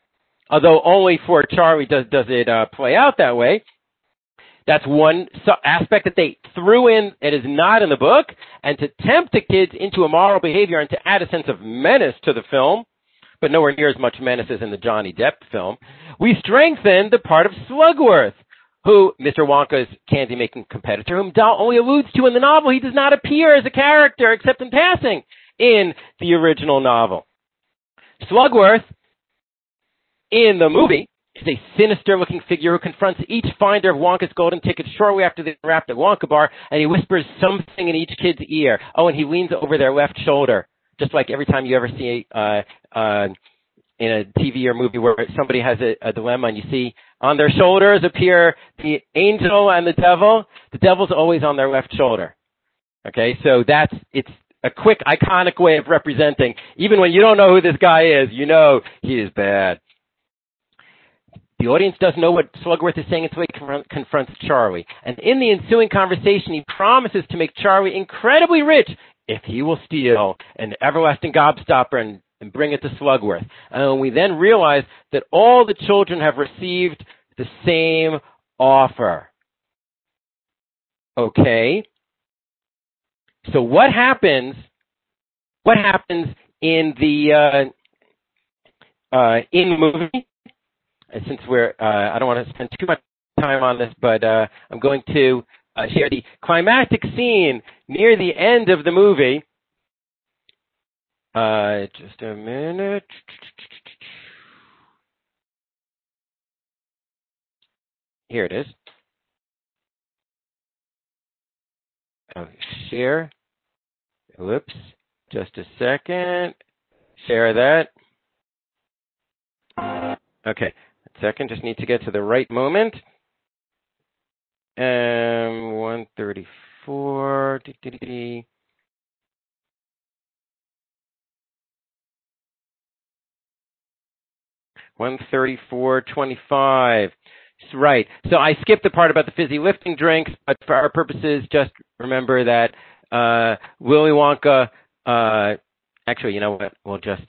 Although only for Charlie does does it uh, play out that way. That's one aspect that they threw in that is not in the book, and to tempt the kids into a moral behavior and to add a sense of menace to the film, but nowhere near as much menace as in the Johnny Depp film. We strengthened the part of Slugworth, who Mr. Wonka's candy making competitor, whom Dahl only alludes to in the novel. He does not appear as a character except in passing in the original novel. Slugworth in the movie is a sinister looking figure who confronts each finder of Wonka's golden ticket shortly after they wrapped at Wonka Bar, and he whispers something in each kid's ear. Oh, and he leans over their left shoulder, just like every time you ever see uh, uh, in a TV or movie where somebody has a, a dilemma and you see on their shoulders appear the angel and the devil. The devil's always on their left shoulder. Okay, so that's it's a quick iconic way of representing. Even when you don't know who this guy is, you know he is bad. The audience doesn't know what Slugworth is saying until he confronts Charlie. And in the ensuing conversation, he promises to make Charlie incredibly rich if he will steal an everlasting gobstopper and, and bring it to Slugworth. And we then realize that all the children have received the same offer. Okay? So what happens? What happens in the uh, uh, in movie? since we're, uh, I don't want to spend too much time on this, but uh, I'm going to uh, share the climactic scene near the end of the movie. Uh, just a minute. Here it is. Share. Whoops. Just a second. Share that. Okay second. Just need to get to the right moment. Um, 134. One thirty-four twenty-five. Right. So I skipped the part about the fizzy lifting drinks, but for our purposes, just remember that uh, Willy Wonka. Uh, actually, you know what? We'll just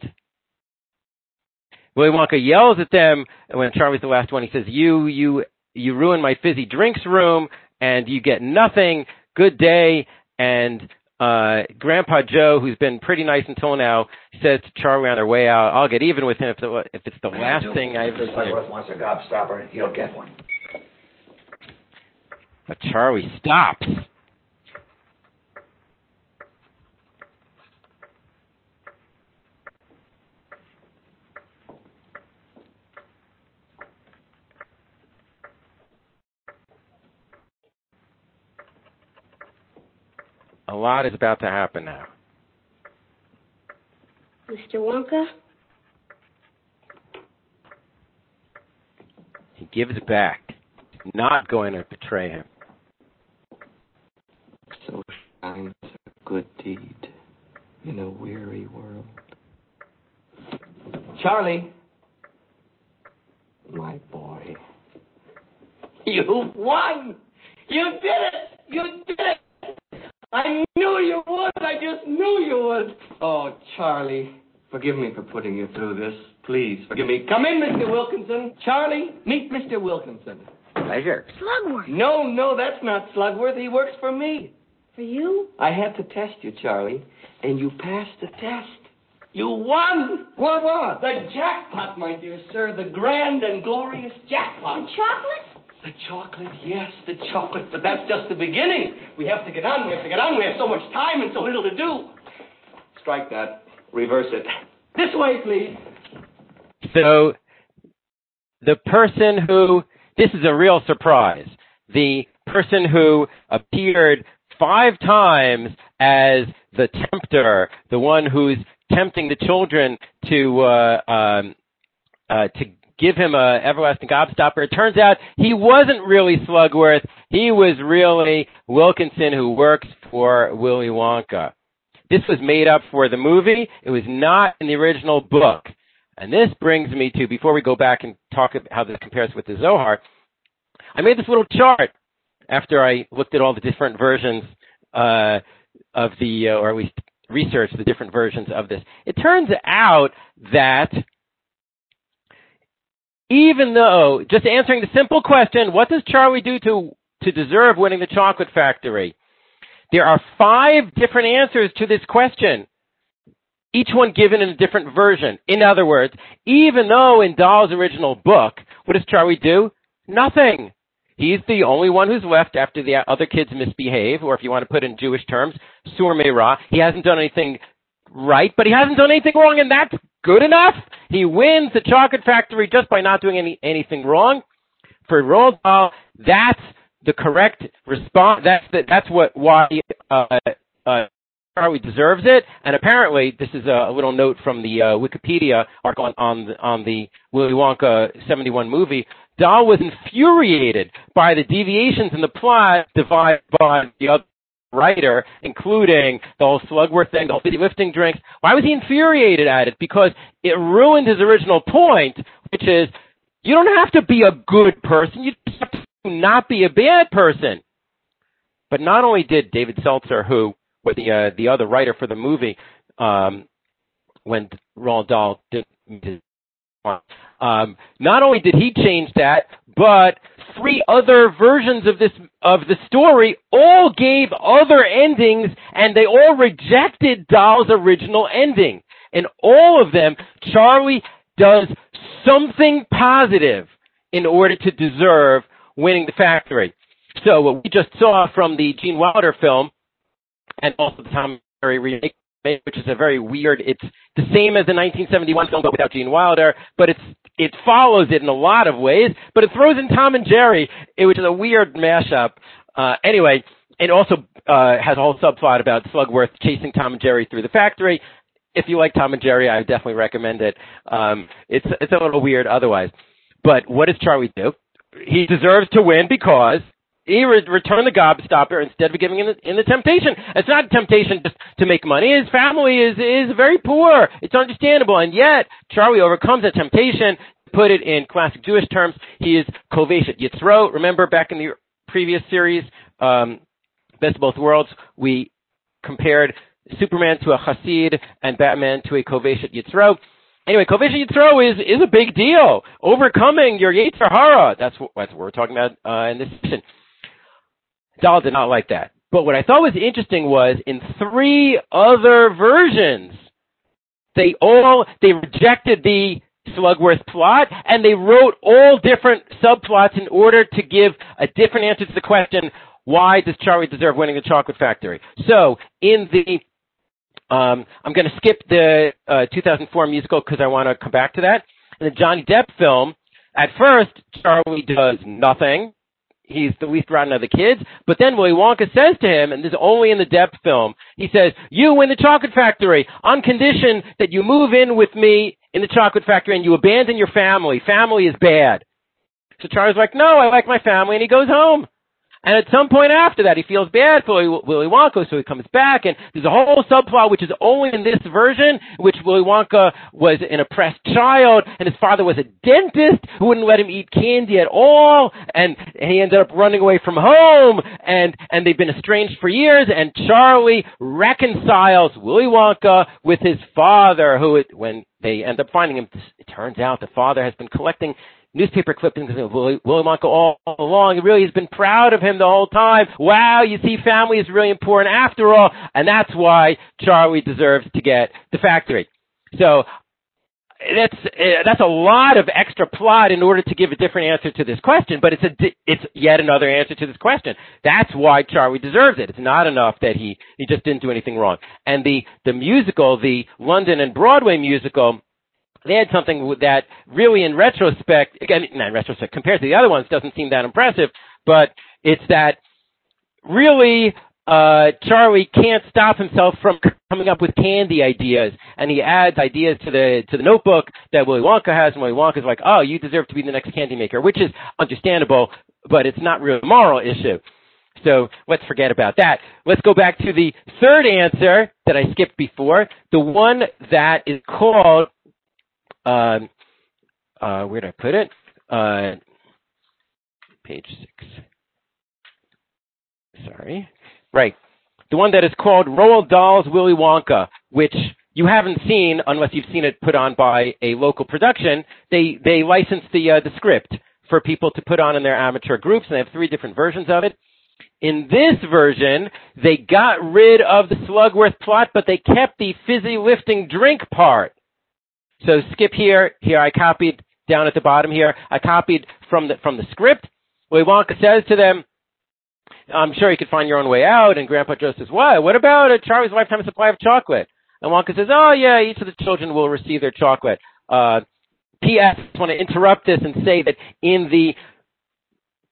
Willy Wonka yells at them when Charlie's the last one. He says, "You, you, you ruined my fizzy drinks room, and you get nothing. Good day." And uh, Grandpa Joe, who's been pretty nice until now, says to Charlie on their way out, "I'll get even with him if, the, if it's the last thing I ever see." wants a gobstopper, he'll get one. But Charlie stops. A lot is about to happen now. Mr. Wonka? He gives back. Not going to betray him. So shines a good deed in a weary world. Charlie! My boy. You won! You did it! You did it! I knew you would. I just knew you would. Oh, Charlie, forgive me for putting you through this. Please forgive me. Come in, Mr. Wilkinson. Charlie, meet Mr. Wilkinson. Pleasure. Slugworth. No, no, that's not Slugworth. He works for me. For you? I had to test you, Charlie, and you passed the test. You won! What what? The jackpot, my dear sir. The grand and glorious jackpot. The chocolate? The chocolate, yes, the chocolate. But that's just the beginning. We have to get on. We have to get on. We have so much time and so little to do. Strike that. Reverse it. This way, please. So the person who this is a real surprise. The person who appeared five times as the tempter, the one who's tempting the children to uh, um, uh, to give him a everlasting gobstopper. It turns out he wasn't really Slugworth. He was really Wilkinson, who works for Willy Wonka. This was made up for the movie. It was not in the original book. And this brings me to before we go back and talk about how this compares with the Zohar. I made this little chart after I looked at all the different versions uh, of the, uh, or at least researched the different versions of this. It turns out that even though, just answering the simple question, what does Charlie do to, to deserve winning the chocolate factory? There are five different answers to this question, each one given in a different version. In other words, even though in Dahl's original book, what does Charlie do? Nothing. He's the only one who's left after the other kids misbehave, or if you want to put in Jewish terms, sur ra. He hasn't done anything right, but he hasn't done anything wrong, and that's good enough. He wins the chocolate factory just by not doing any anything wrong. For Roald Dahl, that's the correct response. That's the, that's what why uh, uh, Charlie deserves it. And apparently, this is a, a little note from the uh, Wikipedia article on on the, on the Willy Wonka 71 movie. Dahl was infuriated by the deviations in the plot devised by the other writer, including the whole Slugworth thing, the whole lifting drinks. Why was he infuriated at it? Because it ruined his original point, which is you don't have to be a good person. You just have to not be a bad person. But not only did David Seltzer, who was the uh, the other writer for the movie, um, when Roald Dahl did his um, not only did he change that, but three other versions of this of the story all gave other endings, and they all rejected Dahl's original ending. And all of them, Charlie does something positive in order to deserve winning the factory. So what we just saw from the Gene Wilder film, and also the Tom Murray remake, which is a very weird. It's the same as the 1971 film, but without Gene Wilder. But it's it follows it in a lot of ways, but it throws in Tom and Jerry, which is a weird mashup. Uh, anyway, it also uh, has a whole subplot about Slugworth chasing Tom and Jerry through the factory. If you like Tom and Jerry, I definitely recommend it. Um, it's it's a little weird otherwise. But what does Charlie do? He deserves to win because he re- returned the gobstopper instead of giving in the, in the temptation. It's not a temptation just to make money. His family is is very poor. It's understandable, and yet Charlie overcomes the temptation. Put it in classic Jewish terms, he is koveshet yitzro. Remember back in the previous series, um, Best of Both Worlds, we compared Superman to a Hasid and Batman to a koveshet yitzro. Anyway, Koveshet Yitzro is is a big deal. Overcoming your Yetzer Hara. That's what, that's what we're talking about uh, in this section. Dahl did not like that. But what I thought was interesting was in three other versions, they all they rejected the Slugworth plot and they wrote all different subplots in order to give a different answer to the question, why does Charlie deserve winning the chocolate factory? So in the um, I'm going to skip the uh, 2004 musical because I want to come back to that. In the Johnny Depp film, at first Charlie does nothing he's the least rotten of the kids. But then Willy Wonka says to him, and this is only in the Depp film, he says, you win the chocolate factory on condition that you move in with me in the chocolate factory and you abandon your family. Family is bad. So Charlie's like, no, I like my family, and he goes home. And at some point after that, he feels bad for Willy Wonka, so he comes back, and there's a whole subplot which is only in this version, which Willy Wonka was an oppressed child, and his father was a dentist who wouldn't let him eat candy at all, and, he ended up running away from home, and, and they've been estranged for years, and Charlie reconciles Willy Wonka with his father, who, when they end up finding him, it turns out the father has been collecting newspaper clippings of Willy, Willy Wonka all along. Really has been proud of him the whole time. Wow, you see, family is really important after all, and that's why Charlie deserves to get the factory. So that's uh, that's a lot of extra plot in order to give a different answer to this question, but it's a it's yet another answer to this question. That's why Charlie deserves it. It's not enough that he he just didn't do anything wrong. And the the musical, the London and Broadway musical, they had something that really, in retrospect, again, not in retrospect, compared to the other ones, doesn't seem that impressive. But it's that really uh, Charlie can't stop himself from coming up with candy ideas, and he adds ideas to the to the notebook that Willy Wonka has, and Willy Wonka's like, "Oh, you deserve to be the next candy maker," which is understandable, but it's not really a moral issue. So let's forget about that. Let's go back to the third answer that I skipped before, the one that is called, um, uh, where did I put it? Uh, page six. Sorry. Right. The one that is called Roald Dahl's Willy Wonka, which you haven't seen unless you've seen it put on by a local production. They they licensed the uh, the script for people to put on in their amateur groups, and they have three different versions of it. In this version, they got rid of the Slugworth plot, but they kept the fizzy lifting drink part. So skip here. Here I copied down at the bottom here. I copied from the from the script. Willy Wonka says to them, I'm sure you could find your own way out. And Grandpa Joe says, what? What about a Charlie's lifetime supply of chocolate? And Wonka says, oh, yeah, each of the children will receive their chocolate. Uh, P.S. I want to interrupt this and say that in the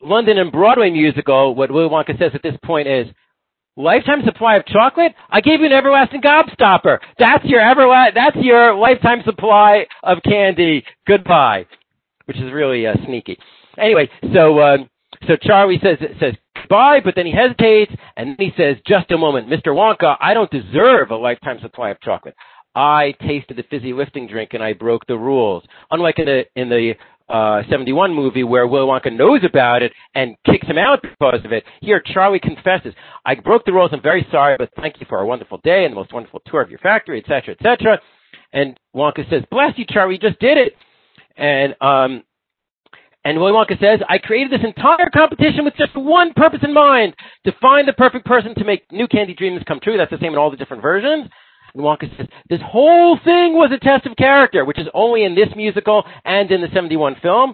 London and Broadway musical, what Willy Wonka says at this point is, lifetime supply of chocolate? I gave you an everlasting gobstopper. That's your everla- that's your lifetime supply of candy. Goodbye. Which is really uh, sneaky. Anyway, so uh, so Charlie says says goodbye, but then he hesitates, and he says, "Just a moment, Mr. Wonka. I don't deserve a lifetime supply of chocolate. I tasted the fizzy lifting drink, and I broke the rules. Unlike in the in the uh, 71 movie where Willy Wonka knows about it and kicks him out because of it. Here, Charlie confesses, I broke the rules. I'm very sorry, but thank you for a wonderful day and the most wonderful tour of your factory, etc., etc. And Wonka says, bless you, Charlie, you just did it. And um, and Willy Wonka says, I created this entire competition with just one purpose in mind, to find the perfect person to make new candy dreams come true. That's the same in all the different versions. And Wonka says, this whole thing was a test of character, which is only in this musical and in the 71 film.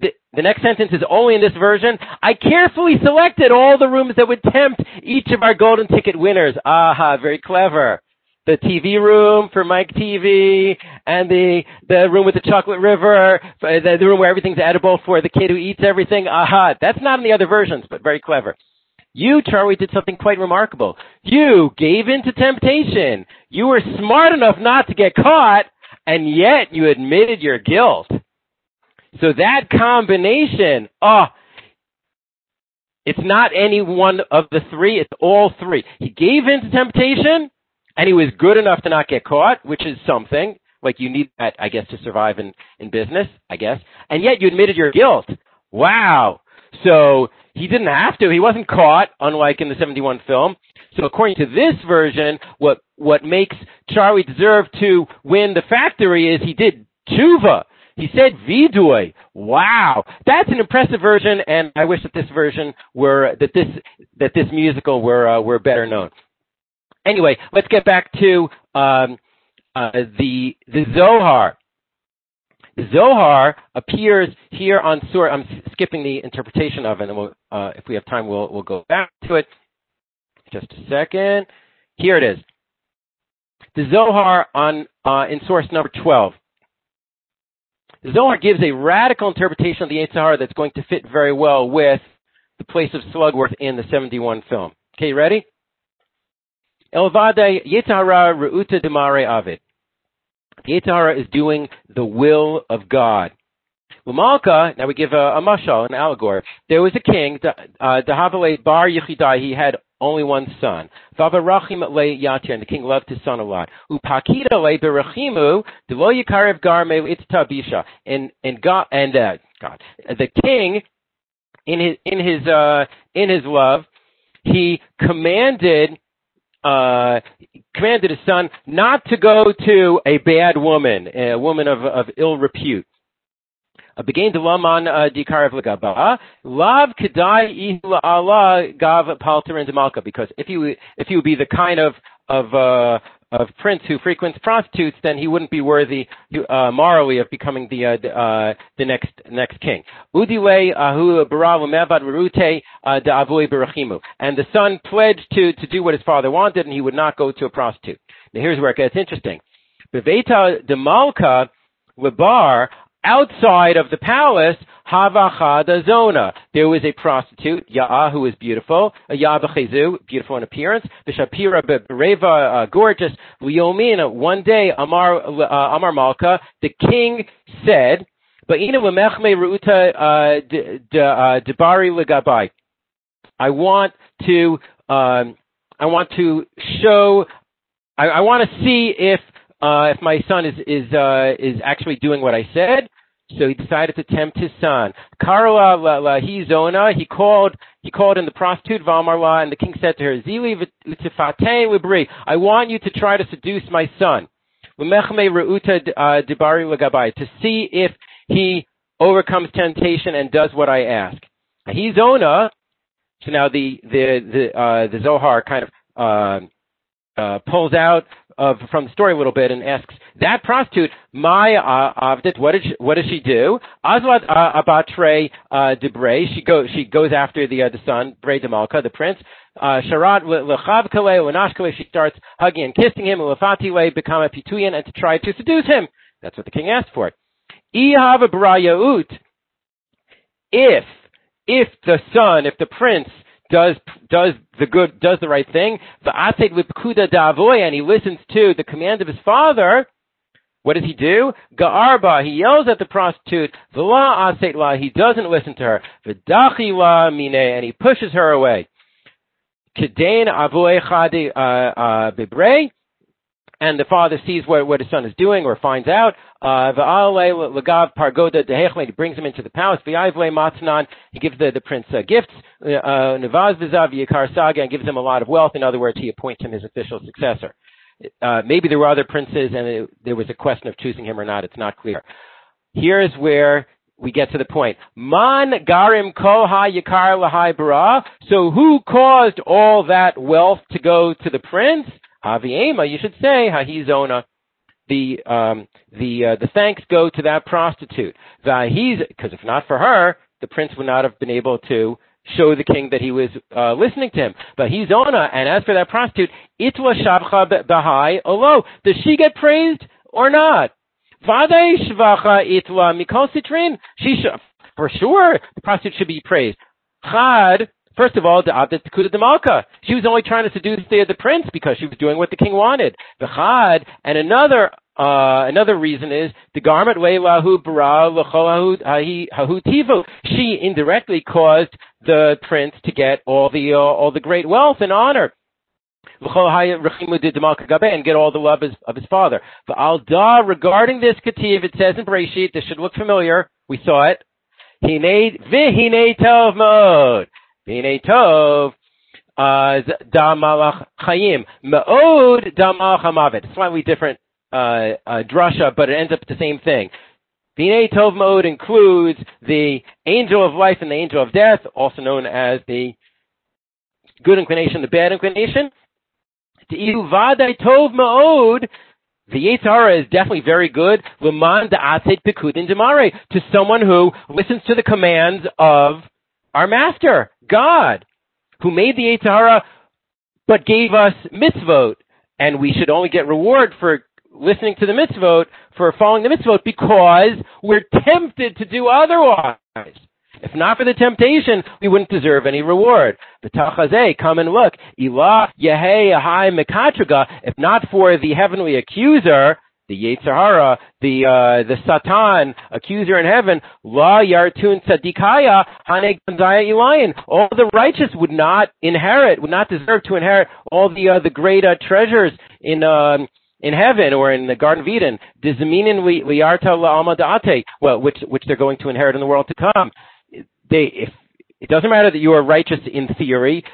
The, the next sentence is only in this version. I carefully selected all the rooms that would tempt each of our golden ticket winners. Aha, very clever the TV room for Mike TV, and the the room with the chocolate river, uh, the, the room where everything's edible for the kid who eats everything. Aha! That's not in the other versions, but very clever. You, Charlie, did something quite remarkable. You gave in to temptation. You were smart enough not to get caught, and yet you admitted your guilt. So that combination, oh, it's not any one of the three, it's all three. He gave in to temptation, and he was good enough to not get caught, which is something. Like you need that, I guess, to survive in, in business, I guess. And yet you admitted your guilt. Wow. So he didn't have to. He wasn't caught, unlike in the 71 film. So according to this version, what, what makes Charlie deserve to win the factory is he did tshuva. He said vidui. Wow. That's an impressive version, and I wish that this version were, that this, that this musical were, uh, were better known. Anyway, let's get back to um, uh, the the Zohar. Zohar appears here on Surah. I'm skipping the interpretation of it, and we'll, uh, if we have time, we'll we'll go back to it. Just a second. Here it is. The Zohar on uh, in source number 12. The Zohar gives a radical interpretation of the Yetzer Hara that's going to fit very well with the place of Slugworth in the 71 film. Okay, ready? Elvade Yetara Reuta Demare Avid. Yetara is doing the will of God. Lamalka, now we give a, a mashal, an allegory. There was a king, Dahavale uh, Bar Yechidai, he had only one son. Vavarachim le yatir, and the king loved his son a lot. Upakita le berachimu, delo yikarev garme itztabisha. And, and God, and, uh, God, the king, in his, in his, uh, in his love, he commanded uh, commanded his son not to go to a bad woman, a woman of, of ill repute. Began to laman uh, dikarav legaba lav kedai Allah gav palter into malka because if you if you would be the kind of of uh, of prince who frequents prostitutes, then he wouldn't be worthy uh, morally of becoming the uh, uh, the next next king. Ahu rute uh, berachimu, and the son pledged to to do what his father wanted, and he would not go to a prostitute. Now here's where it gets interesting. Beveta de Malka Lebar outside of the palace, Havachada Zona. There was a prostitute, Ya'ah, who was beautiful, Ya'ah beautiful in appearance, the Shapira Bereva, uh, gorgeous, Liomina. One day, Amar, uh, Amar Malka, the king said, Ba'ina Lemechme Ruta uh, uh, Debari Legabai. I want to, um, I want to show, I, I want to see if uh, if my son is is uh, is actually doing what I said. So he decided to tempt his son. Karla Lahizona, he called he called in the prostitute Valmarla, and the king said to her, Zili libri, I want you to try to seduce my son. uh, to see if he overcomes temptation and does what I ask. Hizona, so now the the the uh, the Zohar kind of uh, uh, pulls out of from the story a little bit and asks that prostitute, uh, avdit, what did she, what does she do? Azlat uh, abatre uh, debre, she goes she goes after the uh, the son, Bre the prince. Uh, Sharat lechav kale unashkale, she starts hugging and kissing him. Lefati le become a pituyan and to try to seduce him. That's what the king asked for. Ihav brayaut. If if the son, if the prince does does the good does the right thing. The atzet v'pkuda da'avoy, and he listens to the command of his father. What does he do? Ga'arba, he yells at the prostitute. V'la aset la, he doesn't listen to her. V'dachi la mine, and he pushes her away. Kedain avoy chadi uh, uh, bibre, and the father sees what, what his son is doing or finds out. Uh, lagav he brings him into the palace. He gives the, the prince uh, gifts. Uh, saga, and gives him a lot of wealth. In other words, he appoints him his official successor. Uh, maybe there were other princes and it, there was a question of choosing him or not. It's not clear. Here's where we get to the point. Man garim yikar lahai. So who caused all that wealth to go to the prince? Aviema, you should say. The um, the uh, the thanks go to that prostitute. Because if not for her, the prince would not have been able to show the king that he was uh, listening to him. But he's ona, and as for that prostitute, itla shabcha bahai olo. Does she get praised or not? Vade shvacha itla mikol sitrin. She for sure, the prostitute should be praised. Chad First of all, the Tekuda Demalka. She was only trying to seduce the, the prince because she was doing what the king wanted. The Chad, and another uh, another reason is the garment lahu bara tivu. She indirectly caused the prince to get all the uh, all the great wealth and honor. And get all the love of his, of his father. But al da regarding this kativ, it says in Bereshit, this should look familiar. We saw it. Hine tov mode. Hine tov uh, da malach chayim meod da malach hamavet. Slightly different uh, uh, drasha, but it ends up the same thing. Bnei Tov mode includes the angel of life and the angel of death, also known as the good inclination, the bad inclination. To Vadai Tov mode, the Yetzer Hara is definitely very good. Leman da'atet pekudin demare, to someone who listens to the commands of our master, God, who made the Yetzer Hara but gave us mitzvot, and we should only get reward for listening to the mitzvot, for following the mitzvot, because we're tempted to do otherwise. If not for the temptation, we wouldn't deserve any reward. The Tachazeh, come and look. Ilah Yehei Ahai if not for the heavenly accuser, the Yetzer Hara, the uh, the Satan, accuser in heaven, La Yartun Tzadikaya, Haneg Elion. All the righteous would not inherit, would not deserve to inherit all the uh, the great uh, treasures in um, in heaven or in the Garden of Eden. Dizaminin liarta la'amadate, well, which which they're going to inherit in the world to come. They if it doesn't matter that you are righteous in theory.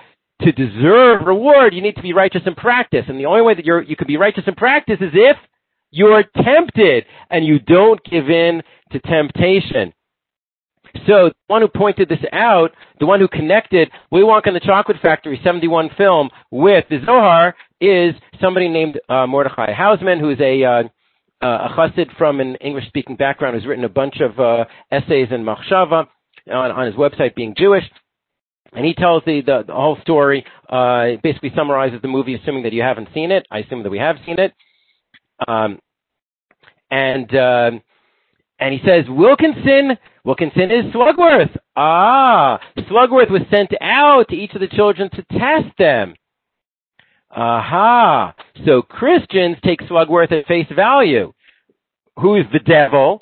To deserve reward, you need to be righteous in practice, and the only way that you're you can be righteous in practice is if you're tempted and you don't give in to temptation. So the one who pointed this out, the one who connected Willy Wonka in the Chocolate Factory 71 film with the Zohar is somebody named uh, Mordechai Hausman, who is a uh, uh, a chassid from an English-speaking background who's written a bunch of uh, essays in Machshava on, on his website, being Jewish. And he tells the, the, the whole story, uh, basically summarizes the movie, assuming that you haven't seen it. I assume that we have seen it. Um, and uh, and he says Wilkinson Wilkinson is Slugworth. Ah, Slugworth was sent out to each of the children to test them. Aha. So Christians take Slugworth at face value. Who's the devil?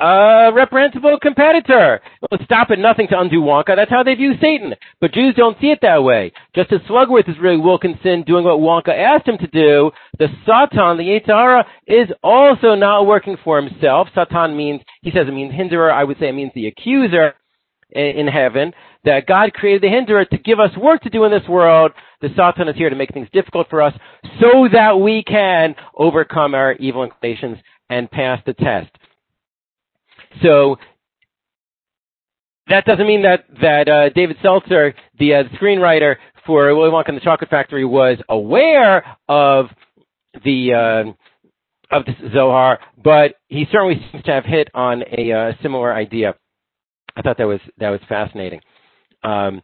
A reprehensible competitor. Stop at nothing to undo Wonka. That's how they view Satan. But Jews don't see it that way. Just as Slugworth is really Wilkinson doing what Wonka asked him to do, the Satan, the Yetzer Hara, is also not working for himself. Satan means, he says it means hinderer. I would say it means the accuser in heaven. That God created the hinderer to give us work to do in this world. The Satan is here to make things difficult for us so that we can overcome our evil inclinations and pass the test. So that doesn't mean that that uh, David Seltzer, the, uh, screenwriter for Willy Wonka and the Chocolate Factory, was aware of the uh, of the Zohar, but he certainly seems to have hit on a uh, similar idea. I thought that was that was fascinating. Um,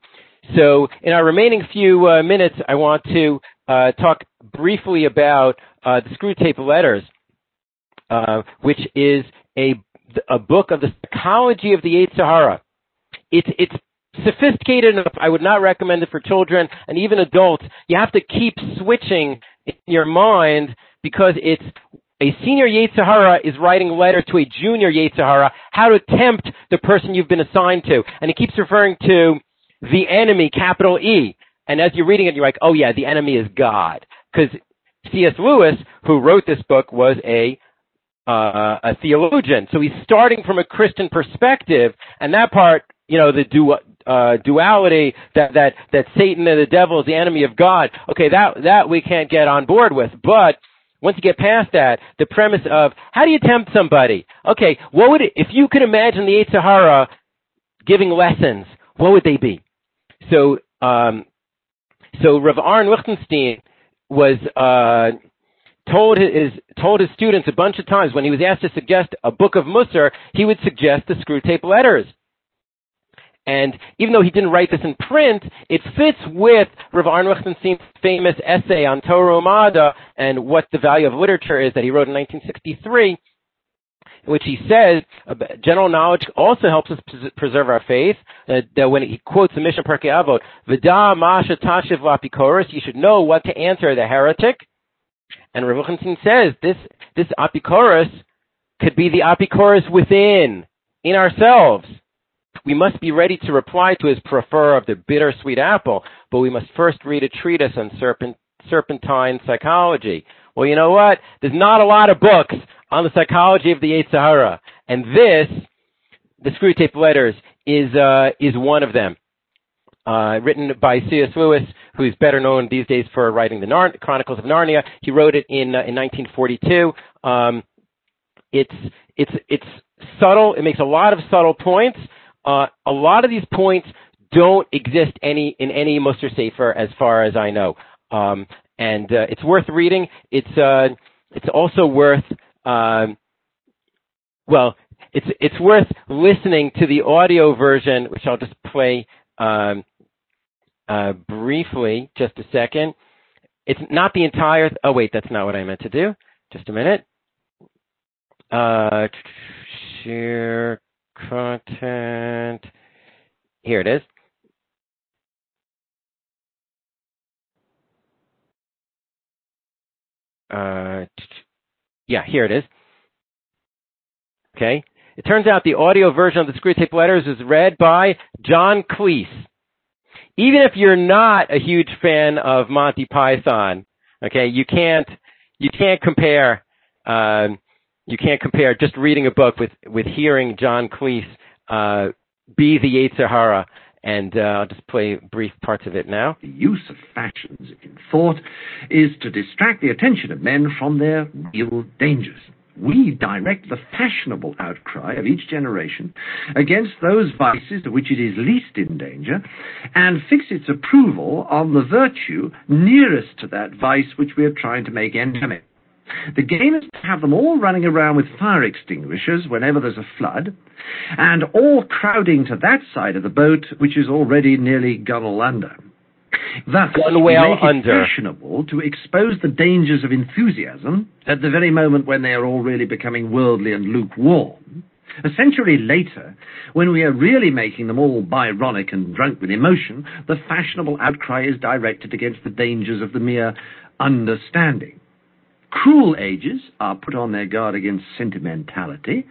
so, in our remaining few uh, minutes, I want to uh, talk briefly about the Screwtape Letters, which is a a book of the psychology of the Yetzer Hara. It's it's sophisticated enough. I would not recommend it for children and even adults. You have to keep switching in your mind because it's a senior Yetzer Hara is writing a letter to a junior Yetzer Hara how to tempt the person you've been assigned to, and it keeps referring to the enemy, capital E. And as you're reading it, you're like, oh yeah, the enemy is God, because C.S. Lewis, who wrote this book, was a uh, a theologian. So he's starting from a Christian perspective, and that part, you know, the du- uh, duality that that that Satan and the devil is the enemy of God. Okay, that that we can't get on board with, but once you get past that, the premise of how do you tempt somebody? Okay, what would it, if you could imagine the Yetzer Hara giving lessons? What would they be? So, um, so Rav Aaron Lichtenstein was uh, told his told his students a bunch of times when he was asked to suggest a book of Musar, he would suggest the Screwtape Letters. And even though he didn't write this in print, it fits with Rav Aaron famous essay on Torah U'Madda and what the value of literature is that he wrote in 1963, in which he says general knowledge also helps us preserve our faith. Uh, that when he quotes the Mishnah Pirkei Avot, "V'da masha tashiv lapikoris," you should know what to answer the heretic. And Rav Lichtenstein says this this apikoros could be the apikoros within, in ourselves. We must be ready to reply to his prefer of the bittersweet apple, but we must first read a treatise on serpent, serpentine psychology. Well, you know what? There's not a lot of books on the psychology of the Yetzer Hara, and this, the Screwtape Letters, is uh, is one of them uh, written by C.S. Lewis, who's better known these days for writing the Nar- Chronicles of Narnia. He wrote it in uh, in 1942. Um, it's it's it's subtle. It makes a lot of subtle points. Uh, a lot of these points don't exist any in any Mussar Safer, as far as I know. Um, and uh, it's worth reading. It's uh, it's also worth um, well, it's it's worth listening to the audio version, which I'll just play um, uh, briefly, just a second. It's not the entire. Oh wait, that's not what I meant to do. Just a minute. Uh, share content. Here it is. Uh, yeah, here it is. Okay. It turns out the audio version of the Screwtape Letters is read by John Cleese even if you're not a huge fan of Monty Python, okay, you can't you can't compare um, you can't compare just reading a book with with hearing John Cleese uh, be the Yetzer Hara. And uh, I'll just play brief parts of it now. The use of fashions in thought is to distract the attention of men from their real dangers. We direct the fashionable outcry of each generation against those vices to which it is least in danger, and fix its approval on the virtue nearest to that vice which we are trying to make endemic. The game is to have them all running around with fire extinguishers whenever there's a flood, and all crowding to that side of the boat which is already nearly gunwale under. Thus, Gunwale we make it under. fashionable to expose the dangers of enthusiasm at the very moment when they are all really becoming worldly and lukewarm. A century later, when we are really making them all Byronic and drunk with emotion, the fashionable outcry is directed against the dangers of the mere understanding. Cruel ages are put on their guard against sentimentality,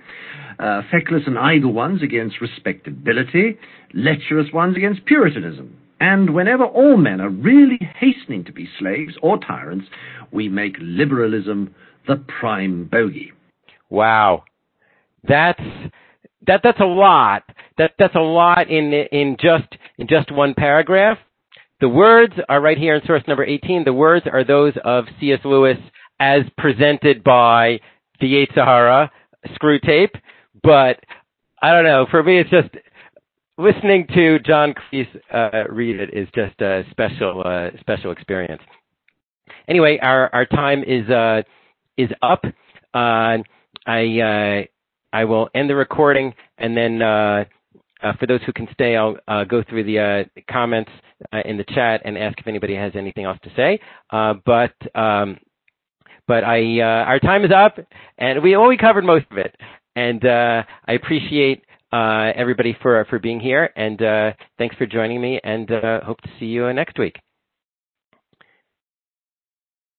uh, feckless and idle ones against respectability, lecherous ones against puritanism. And whenever all men are really hastening to be slaves or tyrants, we make liberalism the prime bogey. Wow, that's that that's a lot. That that's a lot in in just in just one paragraph. The words are right here in source number 18. The words are those of C.S. Lewis as presented by the Yetzer Hara screw tape. But I don't know. For me, it's just listening to John Cleese uh, read it is just a special uh, special experience. Anyway, our our time is uh, is up. Uh, I uh, I will end the recording, and then uh, for those who can stay, I'll go through the comments in the chat and ask if anybody has anything else to say. But um, but I our time is up, and we only covered most of it. And I appreciate everybody for for being here, and uh, thanks for joining me. And uh, hope to see you uh, next week.